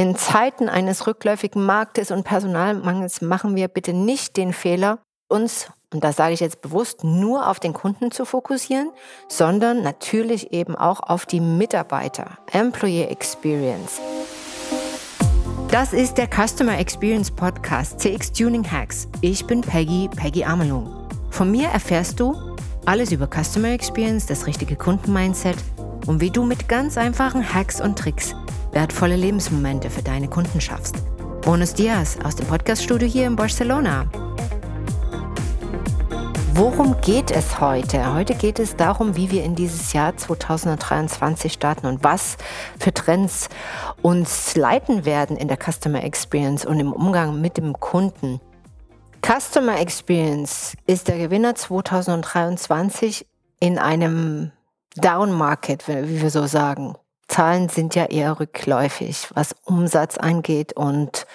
In Zeiten eines rückläufigen Marktes und Personalmangels machen wir bitte nicht den Fehler, uns, und das sage ich jetzt bewusst, nur auf den Kunden zu fokussieren, sondern natürlich eben auch auf die Mitarbeiter, Employee Experience. Das ist der Customer Experience Podcast CX Tuning Hacks. Ich bin Peggy, Peggy Amelung. Von mir erfährst du alles über Customer Experience, das richtige Kundenmindset und wie du mit ganz einfachen Hacks und Tricks wertvolle Lebensmomente für deine Kunden schaffst. Bonus Dias aus dem Podcaststudio hier in Barcelona. Worum geht es heute? Heute geht es darum, wie wir in dieses Jahr 2023 starten und was für Trends uns leiten werden in der Customer Experience und im Umgang mit dem Kunden. Customer Experience ist der Gewinner 2023 in einem Down Market, wie wir so sagen. Zahlen sind ja eher rückläufig, was Umsatz angeht und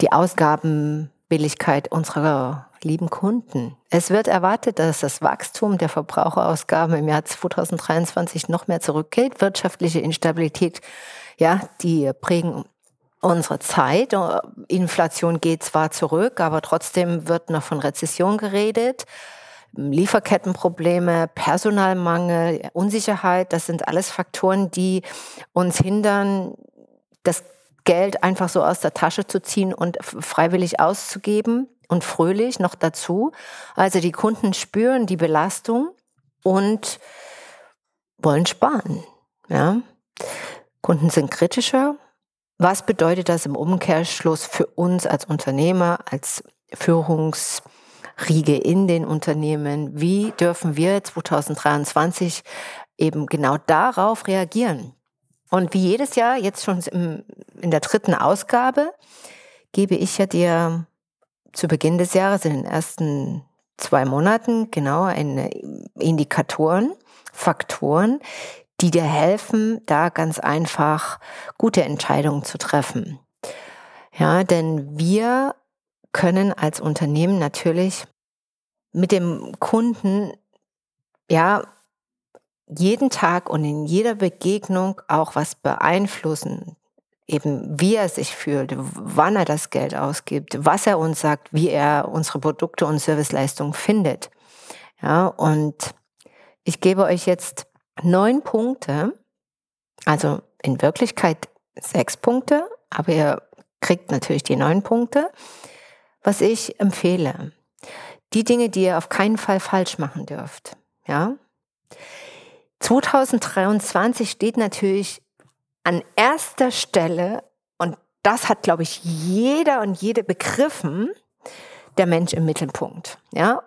die Ausgabenbilligkeit unserer lieben Kunden. Es wird erwartet, dass das Wachstum der Verbraucherausgaben im Jahr 2023 noch mehr zurückgeht. Wirtschaftliche Instabilität, ja, die prägen unsere Zeit. Inflation geht zwar zurück, aber trotzdem wird noch von Rezession geredet. Lieferkettenprobleme, Personalmangel, Unsicherheit, das sind alles Faktoren, die uns hindern, das Geld einfach so aus der Tasche zu ziehen und freiwillig auszugeben und fröhlich noch dazu. Also die Kunden spüren die Belastung und wollen sparen. Ja? Kunden sind kritischer. Was bedeutet das im Umkehrschluss für uns als Unternehmer, als Führungs- Riege in den Unternehmen. Wie dürfen wir 2023 eben genau darauf reagieren? Und wie jedes Jahr, jetzt schon in der dritten Ausgabe, gebe ich ja dir zu Beginn des Jahres, in den ersten zwei Monaten, genau eine Indikatoren, Faktoren, die dir helfen, da ganz einfach gute Entscheidungen zu treffen. Ja, denn wir können als Unternehmen natürlich mit dem Kunden, ja, jeden Tag und in jeder Begegnung auch was beeinflussen. Eben wie er sich fühlt, wann er das Geld ausgibt, was er uns sagt, wie er unsere Produkte und Serviceleistungen findet. Ja, und ich gebe euch jetzt neun Punkte, also in Wirklichkeit sechs Punkte, aber ihr kriegt natürlich die neun Punkte, was ich empfehle. Die Dinge, die ihr auf keinen Fall falsch machen dürft. Ja? 2023 steht natürlich an erster Stelle, und das hat, glaube ich, jeder und jede begriffen, der Mensch im Mittelpunkt. Ja?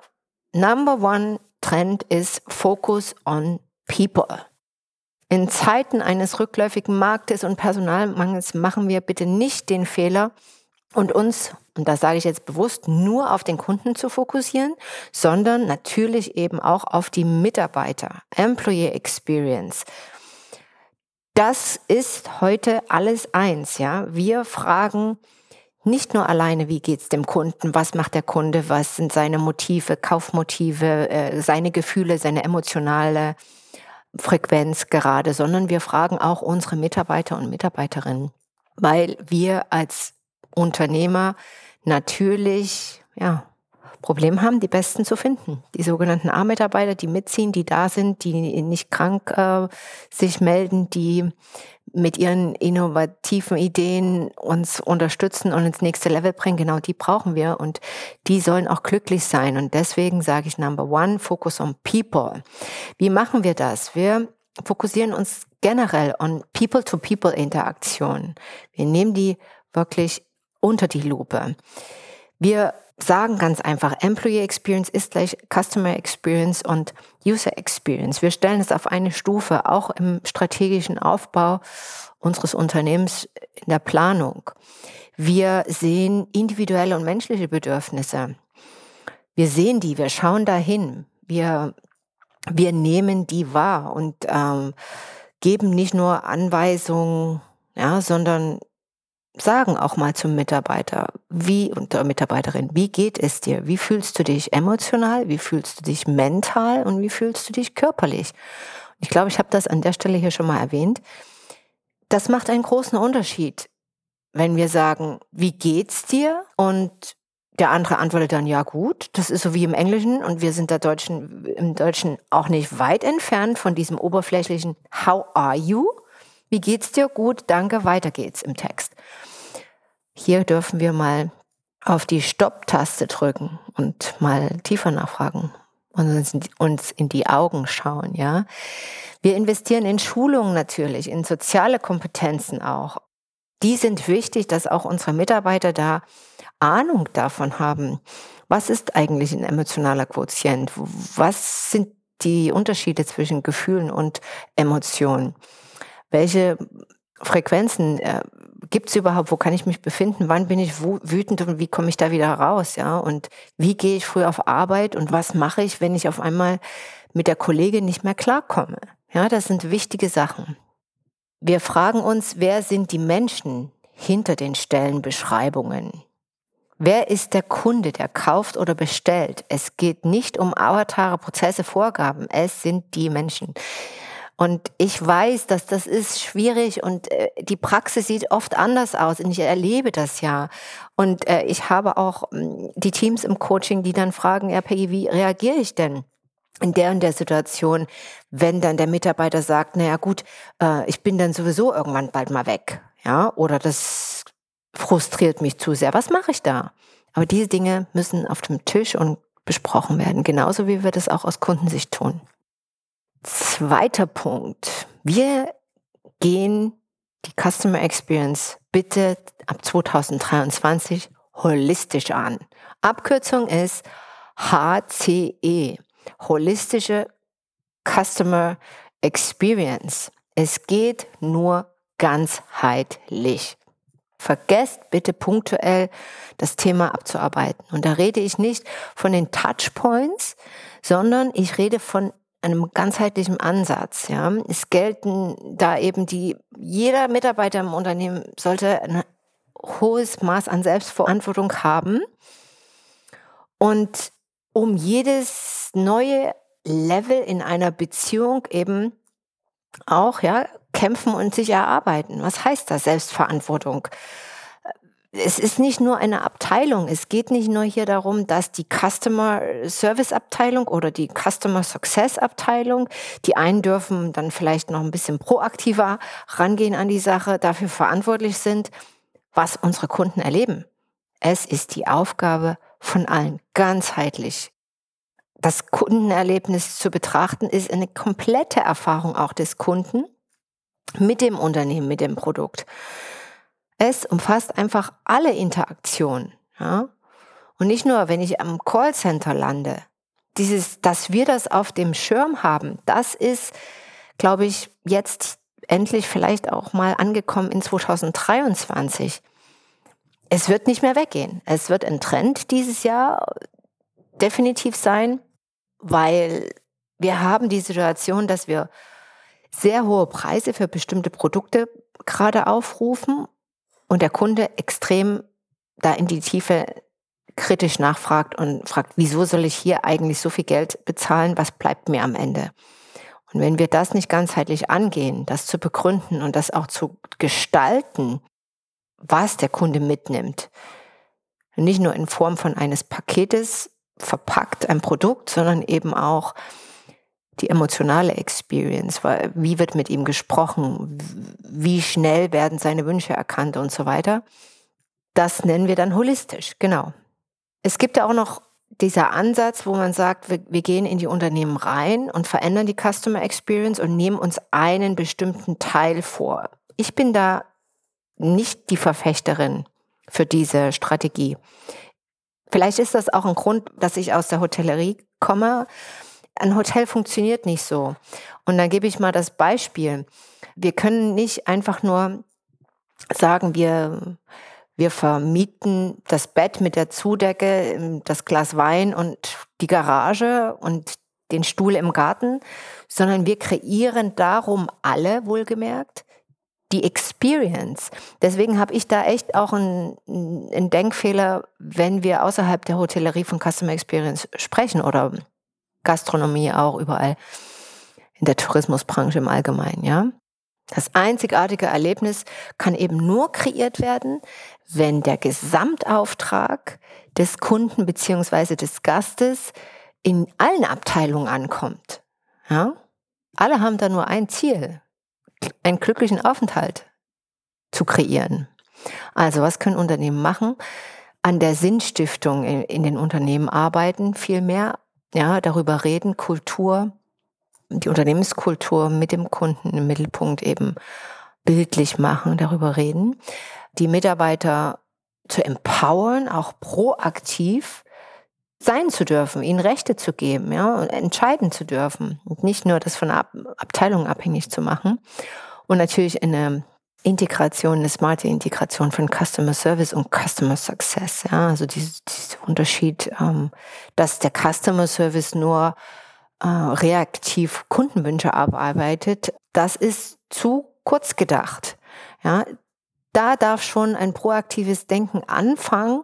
Number one Trend ist Focus on People. In Zeiten eines rückläufigen Marktes und Personalmangels machen wir bitte nicht den Fehler, und uns, und das sage ich jetzt bewusst, nur auf den Kunden zu fokussieren, sondern natürlich eben auch auf die Mitarbeiter, Employee Experience. Das ist heute alles eins, ja. Wir fragen nicht nur alleine, wie geht's dem Kunden, was macht der Kunde, was sind seine Motive, Kaufmotive, äh, seine Gefühle, seine emotionale Frequenz gerade, sondern wir fragen auch unsere Mitarbeiter und Mitarbeiterinnen, weil wir als Unternehmer natürlich, ja, Problem haben, die Besten zu finden. Die sogenannten A-Mitarbeiter, die mitziehen, die da sind, die nicht krank äh, sich melden, die mit ihren innovativen Ideen uns unterstützen und ins nächste Level bringen. Genau die brauchen wir und die sollen auch glücklich sein. Und deswegen sage ich Number One, Focus on People. Wie machen wir das? Wir fokussieren uns generell on People-to-People-Interaktion. Wir nehmen die wirklich unter die Lupe. Wir sagen ganz einfach, Employee Experience ist gleich Customer Experience und User Experience. Wir stellen es auf eine Stufe, auch im strategischen Aufbau unseres Unternehmens in der Planung. Wir sehen individuelle und menschliche Bedürfnisse. Wir sehen die, wir schauen dahin, wir, wir nehmen die wahr und ähm, geben nicht nur Anweisungen, ja, sondern sagen auch mal zum Mitarbeiter, wie und der Mitarbeiterin, wie geht es dir? Wie fühlst du dich emotional? Wie fühlst du dich mental? Und wie fühlst du dich körperlich? Ich glaube, ich habe das an der Stelle hier schon mal erwähnt. das macht einen großen Unterschied, wenn wir sagen, wie geht's dir? Und der andere antwortet dann, ja gut, das ist so wie im Englischen und wir sind da Deutschen, im Deutschen auch nicht weit entfernt von diesem oberflächlichen How are you? Wie geht's dir? Gut, danke, weiter geht's im Text. Hier dürfen wir mal auf die Stopp-Taste drücken und mal tiefer nachfragen und uns in die Augen schauen, ja. Wir investieren in Schulungen natürlich, in soziale Kompetenzen auch. Die sind wichtig, dass auch unsere Mitarbeiter da Ahnung davon haben. Was ist eigentlich ein emotionaler Quotient? Was sind die Unterschiede zwischen Gefühlen und Emotionen? Welche Frequenzen äh, gibt es überhaupt? Wo kann ich mich befinden? Wann bin ich wütend und wie komme ich da wieder raus? Ja, und wie gehe ich früh auf Arbeit und was mache ich, wenn ich auf einmal mit der Kollegin nicht mehr klarkomme? Ja, das sind wichtige Sachen. Wir fragen uns, wer sind die Menschen hinter den Stellenbeschreibungen? Wer ist der Kunde, der kauft oder bestellt? Es geht nicht um Avatare, Prozesse, Vorgaben. Es sind die Menschen. Und ich weiß, dass das ist schwierig und äh, die Praxis sieht oft anders aus und ich erlebe das ja. Und äh, ich habe auch äh, die Teams im Coaching, die dann fragen, ja Peggy, wie reagiere ich denn? in der und der Situation, wenn dann der Mitarbeiter sagt, naja gut, äh, ich bin dann sowieso irgendwann bald mal weg, ja, oder das frustriert mich zu sehr, was mache ich da? Aber diese Dinge müssen auf dem Tisch und besprochen werden, genauso wie wir das auch aus Kundensicht tun. Zweiter Punkt. Wir gehen die Customer Experience bitte ab 2023 holistisch an. Abkürzung ist HCE holistische Customer Experience. Es geht nur ganzheitlich. Vergesst bitte punktuell das Thema abzuarbeiten. Und da rede ich nicht von den Touchpoints, sondern ich rede von einem ganzheitlichen Ansatz. Ja. Es gelten da eben die, jeder Mitarbeiter im Unternehmen sollte ein hohes Maß an Selbstverantwortung haben. Und um jedes neue Level in einer Beziehung eben auch ja kämpfen und sich erarbeiten. Was heißt das Selbstverantwortung? Es ist nicht nur eine Abteilung. Es geht nicht nur hier darum, dass die Customer Service Abteilung oder die Customer Success Abteilung, die einen dürfen dann vielleicht noch ein bisschen proaktiver rangehen an die Sache, dafür verantwortlich sind, was unsere Kunden erleben. Es ist die Aufgabe von allen, ganzheitlich. Das Kundenerlebnis zu betrachten ist eine komplette Erfahrung auch des Kunden mit dem Unternehmen, mit dem Produkt. Es umfasst einfach alle Interaktionen. Ja? Und nicht nur, wenn ich am Callcenter lande. Dieses, dass wir das auf dem Schirm haben, das ist, glaube ich, jetzt endlich vielleicht auch mal angekommen in 2023 es wird nicht mehr weggehen. Es wird ein Trend dieses Jahr definitiv sein, weil wir haben die Situation, dass wir sehr hohe Preise für bestimmte Produkte gerade aufrufen und der Kunde extrem da in die Tiefe kritisch nachfragt und fragt, wieso soll ich hier eigentlich so viel Geld bezahlen, was bleibt mir am Ende? Und wenn wir das nicht ganzheitlich angehen, das zu begründen und das auch zu gestalten, was der Kunde mitnimmt. Nicht nur in Form von eines Paketes verpackt, ein Produkt, sondern eben auch die emotionale Experience, wie wird mit ihm gesprochen, wie schnell werden seine Wünsche erkannt und so weiter. Das nennen wir dann holistisch, genau. Es gibt ja auch noch dieser Ansatz, wo man sagt, wir, wir, gehen in die Unternehmen rein und verändern die Customer Experience und nehmen uns einen bestimmten Teil vor. Ich bin da nicht die Verfechterin für diese Strategie. Vielleicht ist das auch ein Grund, dass ich aus der Hotellerie komme. Ein Hotel funktioniert nicht so. Und dann gebe ich mal das Beispiel. Wir können nicht einfach nur sagen, wir, wir vermieten das Bett mit der Zudecke, das Glas Wein und die Garage und den Stuhl im Garten, sondern wir kreieren darum alle, wohlgemerkt, die Experience. Deswegen habe ich da echt auch einen, einen Denkfehler, wenn wir außerhalb der Hotellerie von Customer Experience sprechen oder Gastronomie auch überall in der Tourismusbranche im Allgemeinen, ja. Das einzigartige Erlebnis kann eben nur kreiert werden, wenn der Gesamtauftrag des Kunden beziehungsweise des Gastes in allen Abteilungen ankommt. Ja? Alle haben da nur ein Ziel, einen glücklichen Aufenthalt zu kreieren. Also was können Unternehmen machen? An der Sinnstiftung in, den Unternehmen arbeiten, viel mehr, ja, darüber reden, Kultur, die Unternehmenskultur mit dem Kunden im Mittelpunkt eben bildlich machen, darüber reden, die Mitarbeiter zu empowern, auch proaktiv sein zu dürfen, ihnen Rechte zu geben, ja, und entscheiden zu dürfen und nicht nur das von Ab Abteilung abhängig zu machen. Und natürlich eine Integration, eine smarte Integration von Customer Service und Customer Success, ja, also dieser Unterschied, ähm, dass der Customer Service nur äh, reaktiv Kundenwünsche abarbeitet, das ist zu kurz gedacht. Ja, da darf schon ein proaktives Denken anfangen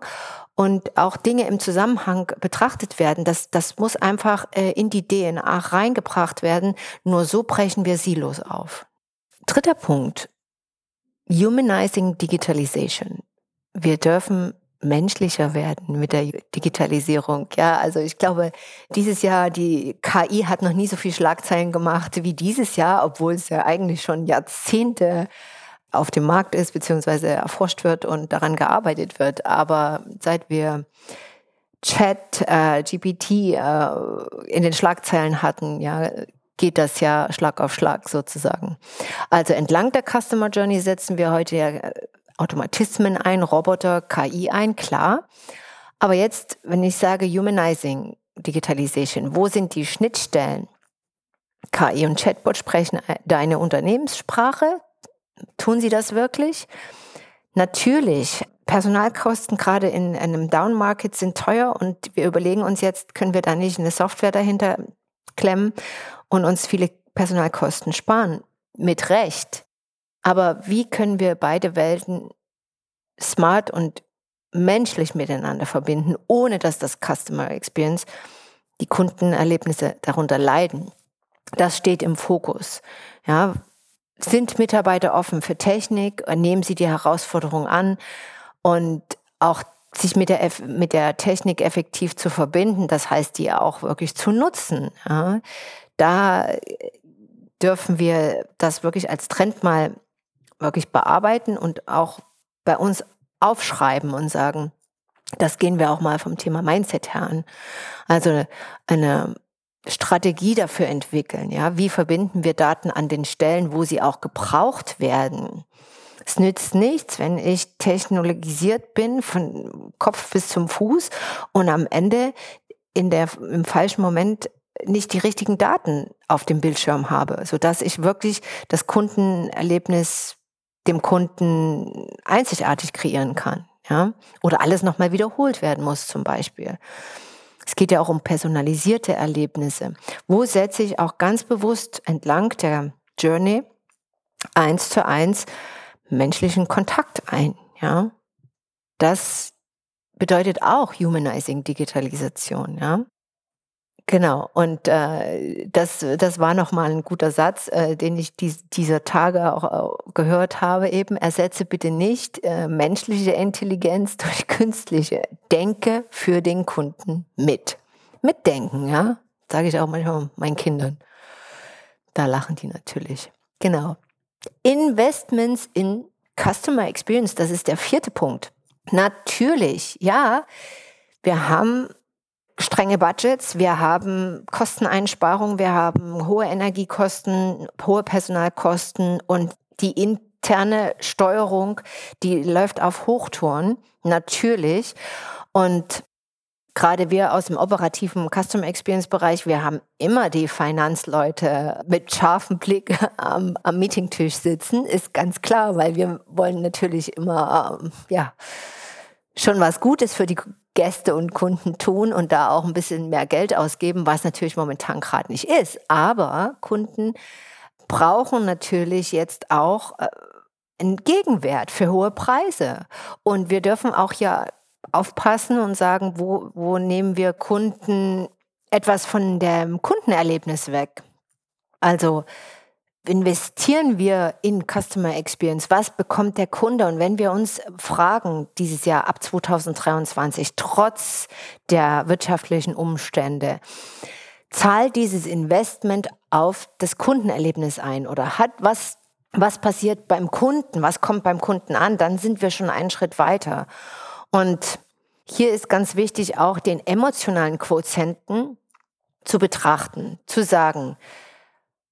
und auch Dinge im Zusammenhang betrachtet werden. Das, das muss einfach äh, in die DNA reingebracht werden. Nur so brechen wir Silos auf. Dritter Punkt. Humanizing Digitalization. Wir dürfen menschlicher werden mit der Digitalisierung. Ja, also ich glaube, dieses Jahr, die KI hat noch nie so viel Schlagzeilen gemacht wie dieses Jahr, obwohl es ja eigentlich schon Jahrzehnte auf dem Markt ist, beziehungsweise erforscht wird und daran gearbeitet wird. Aber seit wir Chat, äh, GPT äh, in den Schlagzeilen hatten, ja, geht das ja Schlag auf Schlag sozusagen. Also entlang der Customer Journey setzen wir heute ja äh, Automatismen ein, Roboter, KI ein, klar. Aber jetzt, wenn ich sage Humanizing Digitalization, wo sind die Schnittstellen? KI und Chatbot sprechen deine Unternehmenssprache. Tun sie das wirklich? Natürlich, Personalkosten gerade in einem Down-Market sind teuer und wir überlegen uns jetzt, können wir da nicht eine Software dahinter klemmen und uns viele Personalkosten sparen? Mit Recht. Aber wie können wir beide Welten smart und menschlich miteinander verbinden, ohne dass das Customer Experience, die Kundenerlebnisse darunter leiden? Das steht im Fokus. Ja, sind Mitarbeiter offen für Technik? Nehmen sie die Herausforderung an? Und auch sich mit der, mit der Technik effektiv zu verbinden, das heißt, die auch wirklich zu nutzen. Ja, da dürfen wir das wirklich als Trend mal wirklich bearbeiten und auch bei uns aufschreiben und sagen, das gehen wir auch mal vom Thema Mindset her an. Also eine Strategie dafür entwickeln. Ja, wie verbinden wir Daten an den Stellen, wo sie auch gebraucht werden? Es nützt nichts, wenn ich technologisiert bin, von Kopf bis zum Fuß und am Ende in der, im falschen Moment nicht die richtigen Daten auf dem Bildschirm habe, so dass ich wirklich das Kundenerlebnis dem Kunden einzigartig kreieren kann. Ja? Oder alles nochmal wiederholt werden muss zum Beispiel. Es geht ja auch um personalisierte Erlebnisse. Wo setze ich auch ganz bewusst entlang der Journey eins zu eins menschlichen Kontakt ein? Ja? Das bedeutet auch Humanizing Digitalisation. Ja? Genau, und äh, das, das war nochmal ein guter Satz, äh, den ich dies, dieser Tage auch äh, gehört habe, eben, ersetze bitte nicht äh, menschliche Intelligenz durch künstliche. Denke für den Kunden mit. Mitdenken, ja, sage ich auch manchmal meinen Kindern. Da lachen die natürlich. Genau. Investments in Customer Experience, das ist der vierte Punkt. Natürlich, ja, wir haben strenge Budgets, wir haben Kosteneinsparungen, wir haben hohe Energiekosten, hohe Personalkosten und die interne Steuerung, die läuft auf Hochtouren, natürlich. Und gerade wir aus dem operativen Customer Experience Bereich, wir haben immer die Finanzleute mit scharfem Blick am, am Meetingtisch sitzen, ist ganz klar, weil wir wollen natürlich immer, ähm, ja, schon was Gutes für die Gäste und Kunden tun und da auch ein bisschen mehr Geld ausgeben, was natürlich momentan gerade nicht ist. Aber Kunden brauchen natürlich jetzt auch äh, einen Gegenwert für hohe Preise. Und wir dürfen auch ja aufpassen und sagen, wo, wo nehmen wir Kunden etwas von dem Kundenerlebnis weg. Also investieren wir in Customer Experience? Was bekommt der Kunde? Und wenn wir uns fragen, dieses Jahr ab 2023, trotz der wirtschaftlichen Umstände, zahlt dieses Investment auf das Kundenerlebnis ein oder hat was, was passiert beim Kunden? Was kommt beim Kunden an? Dann sind wir schon einen Schritt weiter. Und hier ist ganz wichtig auch den emotionalen Quotienten zu betrachten, zu sagen,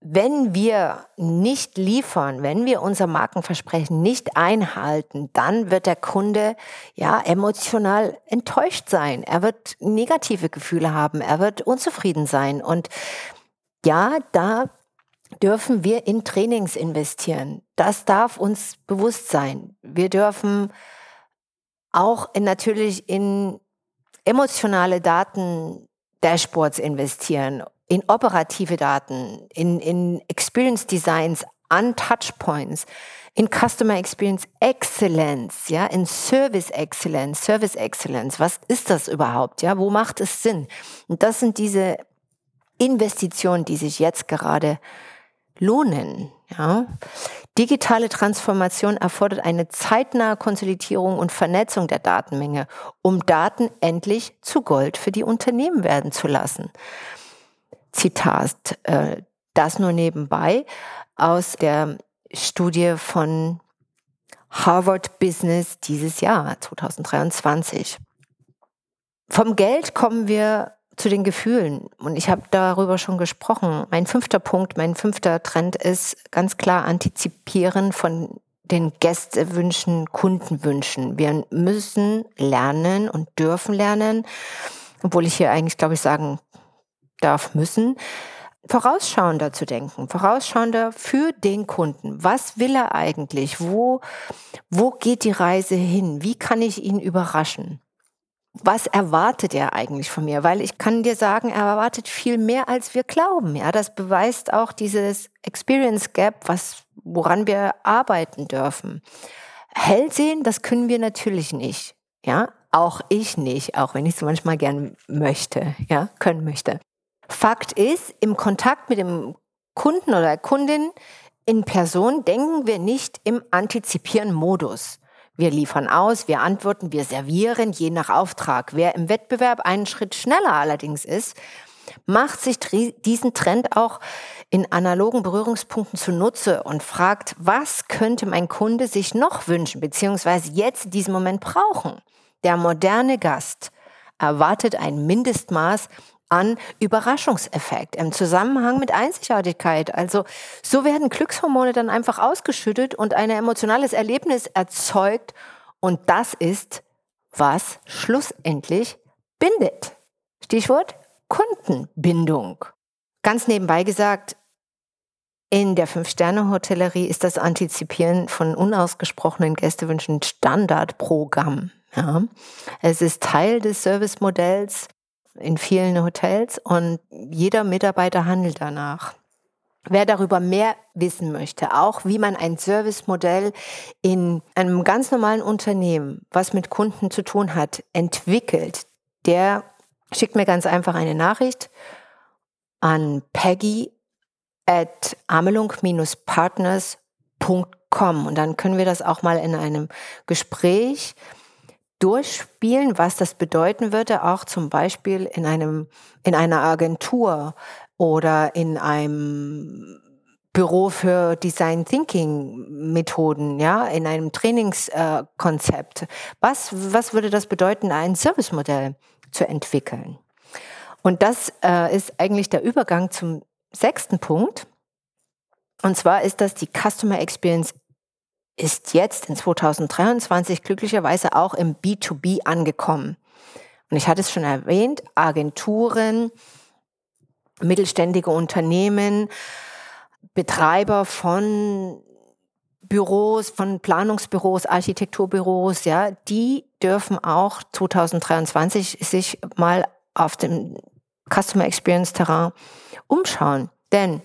wenn wir nicht liefern, wenn wir unser Markenversprechen nicht einhalten, dann wird der Kunde ja emotional enttäuscht sein. Er wird negative Gefühle haben, er wird unzufrieden sein und ja, da dürfen wir in Trainings investieren. Das darf uns bewusst sein. Wir dürfen auch in, natürlich in emotionale Daten Dashboards investieren in operative Daten, in, in Experience Designs an Touchpoints, in Customer Experience Excellence, ja, in Service Excellence, Service Excellence. Was ist das überhaupt? Ja, wo macht es Sinn? Und das sind diese Investitionen, die sich jetzt gerade lohnen. Ja. Digitale Transformation erfordert eine zeitnahe Konsolidierung und Vernetzung der Datenmenge, um Daten endlich zu Gold für die Unternehmen werden zu lassen. Zitat. Äh, das nur nebenbei aus der Studie von Harvard Business dieses Jahr, 2023. Vom Geld kommen wir zu den Gefühlen. Und ich habe darüber schon gesprochen. Mein fünfter Punkt, mein fünfter Trend ist ganz klar antizipieren von den Gästewünschen, Kundenwünschen. Wir müssen lernen und dürfen lernen, obwohl ich hier eigentlich, glaube ich, sagen darf, müssen, vorausschauender zu denken, vorausschauender für den Kunden. Was will er eigentlich? Wo, wo geht die Reise hin? Wie kann ich ihn überraschen? Was erwartet er eigentlich von mir? Weil ich kann dir sagen, er erwartet viel mehr, als wir glauben. Ja, das beweist auch dieses Experience Gap, was, woran wir arbeiten dürfen. Hell sehen, das können wir natürlich nicht. Ja, auch ich nicht, auch wenn ich es manchmal gern möchte, ja, können möchte. Fakt ist, im Kontakt mit dem Kunden oder Kundin in Person denken wir nicht im antizipieren Modus. Wir liefern aus, wir antworten, wir servieren, je nach Auftrag. Wer im Wettbewerb einen Schritt schneller allerdings ist, macht sich diesen Trend auch in analogen Berührungspunkten zunutze und fragt, was könnte mein Kunde sich noch wünschen, beziehungsweise jetzt in diesem Moment brauchen. Der moderne Gast erwartet ein Mindestmaß an Überraschungseffekt im Zusammenhang mit Einzigartigkeit. Also so werden Glückshormone dann einfach ausgeschüttet und ein emotionales Erlebnis erzeugt und das ist, was schlussendlich bindet. Stichwort Kundenbindung. Ganz nebenbei gesagt, in der Fünf-Sterne-Hotellerie ist das Antizipieren von unausgesprochenen Gästewünschen Standardprogramm. Ja. Es ist Teil des Servicemodells in vielen Hotels und jeder Mitarbeiter handelt danach. Wer darüber mehr wissen möchte, auch wie man ein Servicemodell in einem ganz normalen Unternehmen, was mit Kunden zu tun hat, entwickelt, der schickt mir ganz einfach eine Nachricht an Peggy at amelung-partners.com und dann können wir das auch mal in einem Gespräch durchspielen, was das bedeuten würde, auch zum Beispiel in einem, in einer Agentur oder in einem Büro für Design Thinking Methoden, ja, in einem Trainingskonzept. Äh, was, was würde das bedeuten, ein Servicemodell zu entwickeln? Und das äh, ist eigentlich der Übergang zum sechsten Punkt. Und zwar ist das die Customer Experience ist jetzt in 2023 glücklicherweise auch im B2B angekommen. Und ich hatte es schon erwähnt, Agenturen, mittelständige Unternehmen, Betreiber von Büros, von Planungsbüros, Architekturbüros, ja, die dürfen auch 2023 sich mal auf dem Customer Experience Terrain umschauen. Denn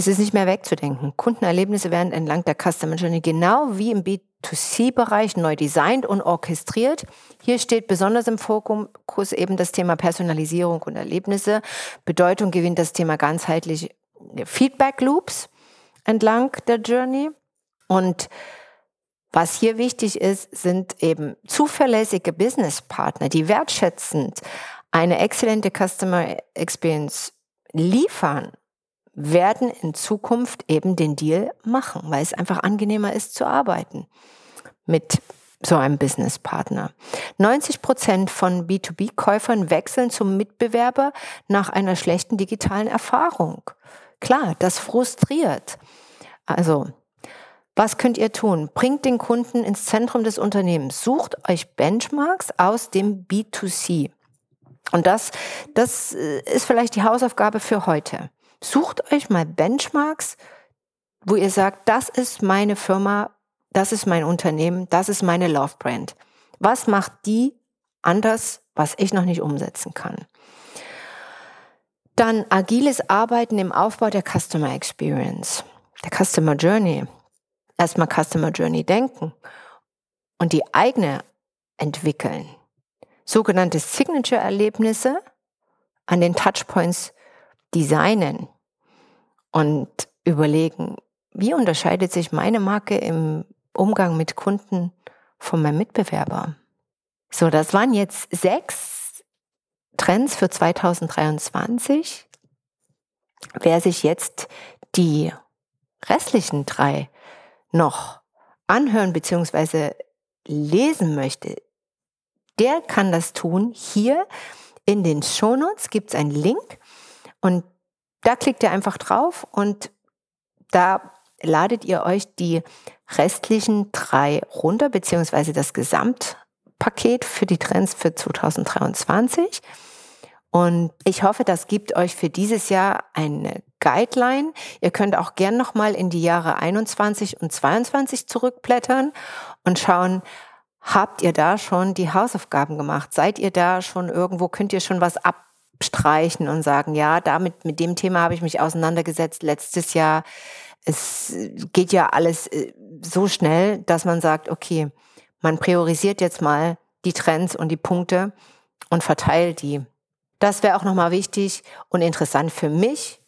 es ist nicht mehr wegzudenken. Kundenerlebnisse werden entlang der Customer Journey genau wie im B2C-Bereich neu designt und orchestriert. Hier steht besonders im Fokus eben das Thema Personalisierung und Erlebnisse. Bedeutung gewinnt das Thema ganzheitlich Feedback Loops. entlang der Journey. Und was hier wichtig ist, sind eben zuverlässige Businesspartner, die wertschätzend eine exzellente Customer Experience liefern, werden in Zukunft eben den Deal machen, weil es einfach angenehmer ist zu arbeiten mit so einem Businesspartner. 90 Prozent von B2B-Käufern wechseln zum Mitbewerber nach einer schlechten digitalen Erfahrung. Klar, das frustriert. Also, was könnt ihr tun? Bringt den Kunden ins Zentrum des Unternehmens. Sucht euch Benchmarks aus dem B2C. Und das, das äh, ist vielleicht die Hausaufgabe für heute. Sucht euch mal Benchmarks, wo ihr sagt, das ist meine Firma, das ist mein Unternehmen, das ist meine Love Brand. Was macht die anders, was ich noch nicht umsetzen kann? Dann agiles Arbeiten im Aufbau der Customer Experience, der Customer Journey. Erstmal Customer Journey denken und die eigene entwickeln. Sogenannte Signature-Erlebnisse an den Touchpoints designen und überlegen, wie unterscheidet sich meine Marke im Umgang mit Kunden von meinem Mitbewerber. So, das waren jetzt sechs Trends für 2023. Wer sich jetzt die restlichen drei noch anhören bzw. lesen möchte, der kann das tun. Hier in den Shownotes gibt es einen Link und da klickt ihr einfach drauf und da ladet ihr euch die restlichen drei runter, beziehungsweise das Gesamtpaket für die Trends für 2023. Und ich hoffe, das gibt euch für dieses Jahr eine Guideline. Ihr könnt auch gern nochmal in die Jahre 21 und 22 zurückblättern und schauen, habt ihr da schon die Hausaufgaben gemacht? Seid ihr da schon irgendwo? Könnt ihr schon was abstreichen und sagen, ja, damit, mit dem Thema habe ich mich auseinandergesetzt letztes Jahr es geht ja alles äh, so schnell, dass man sagt, okay, man priorisiert jetzt mal die Trends und die Punkte und verteilt die. Das wäre auch nochmal wichtig und interessant für mich,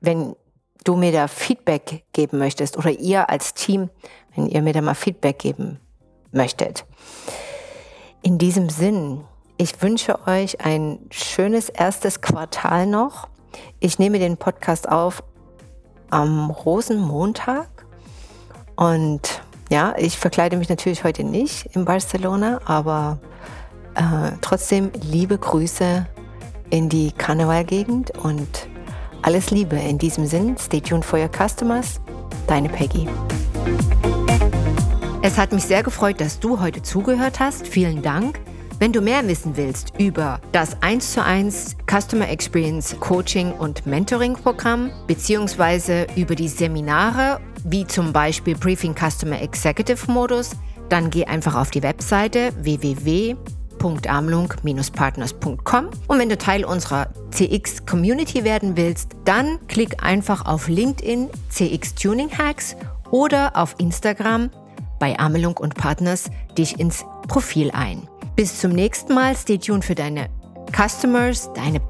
wenn du mir da Feedback geben möchtest oder ihr als Team, wenn ihr mir da mal Feedback geben möchtet. In diesem Sinn, ich wünsche euch ein schönes erstes Quartal noch. Ich nehme den Podcast auf am Rosenmontag. Und ja, ich verkleide mich natürlich heute nicht in Barcelona, aber äh, trotzdem liebe Grüße in die Karnevalgegend und alles Liebe in diesem Sinn. Stay tuned for your customers. Deine Peggy. Es hat mich sehr gefreut, dass du heute zugehört hast. Vielen Dank. Wenn du mehr wissen willst über das 1 zu 1 Customer Experience Coaching und Mentoring Programm beziehungsweise über die Seminare wie zum Beispiel Briefing Customer Executive Modus, dann geh einfach auf die Webseite www.amlung-partners.com und wenn du Teil unserer CX Community werden willst, dann klick einfach auf LinkedIn CX Tuning Hacks oder auf Instagram bei Amelung und Partners dich ins Profil ein. Bis zum nächsten Mal. Stay tuned für deine Customers, deine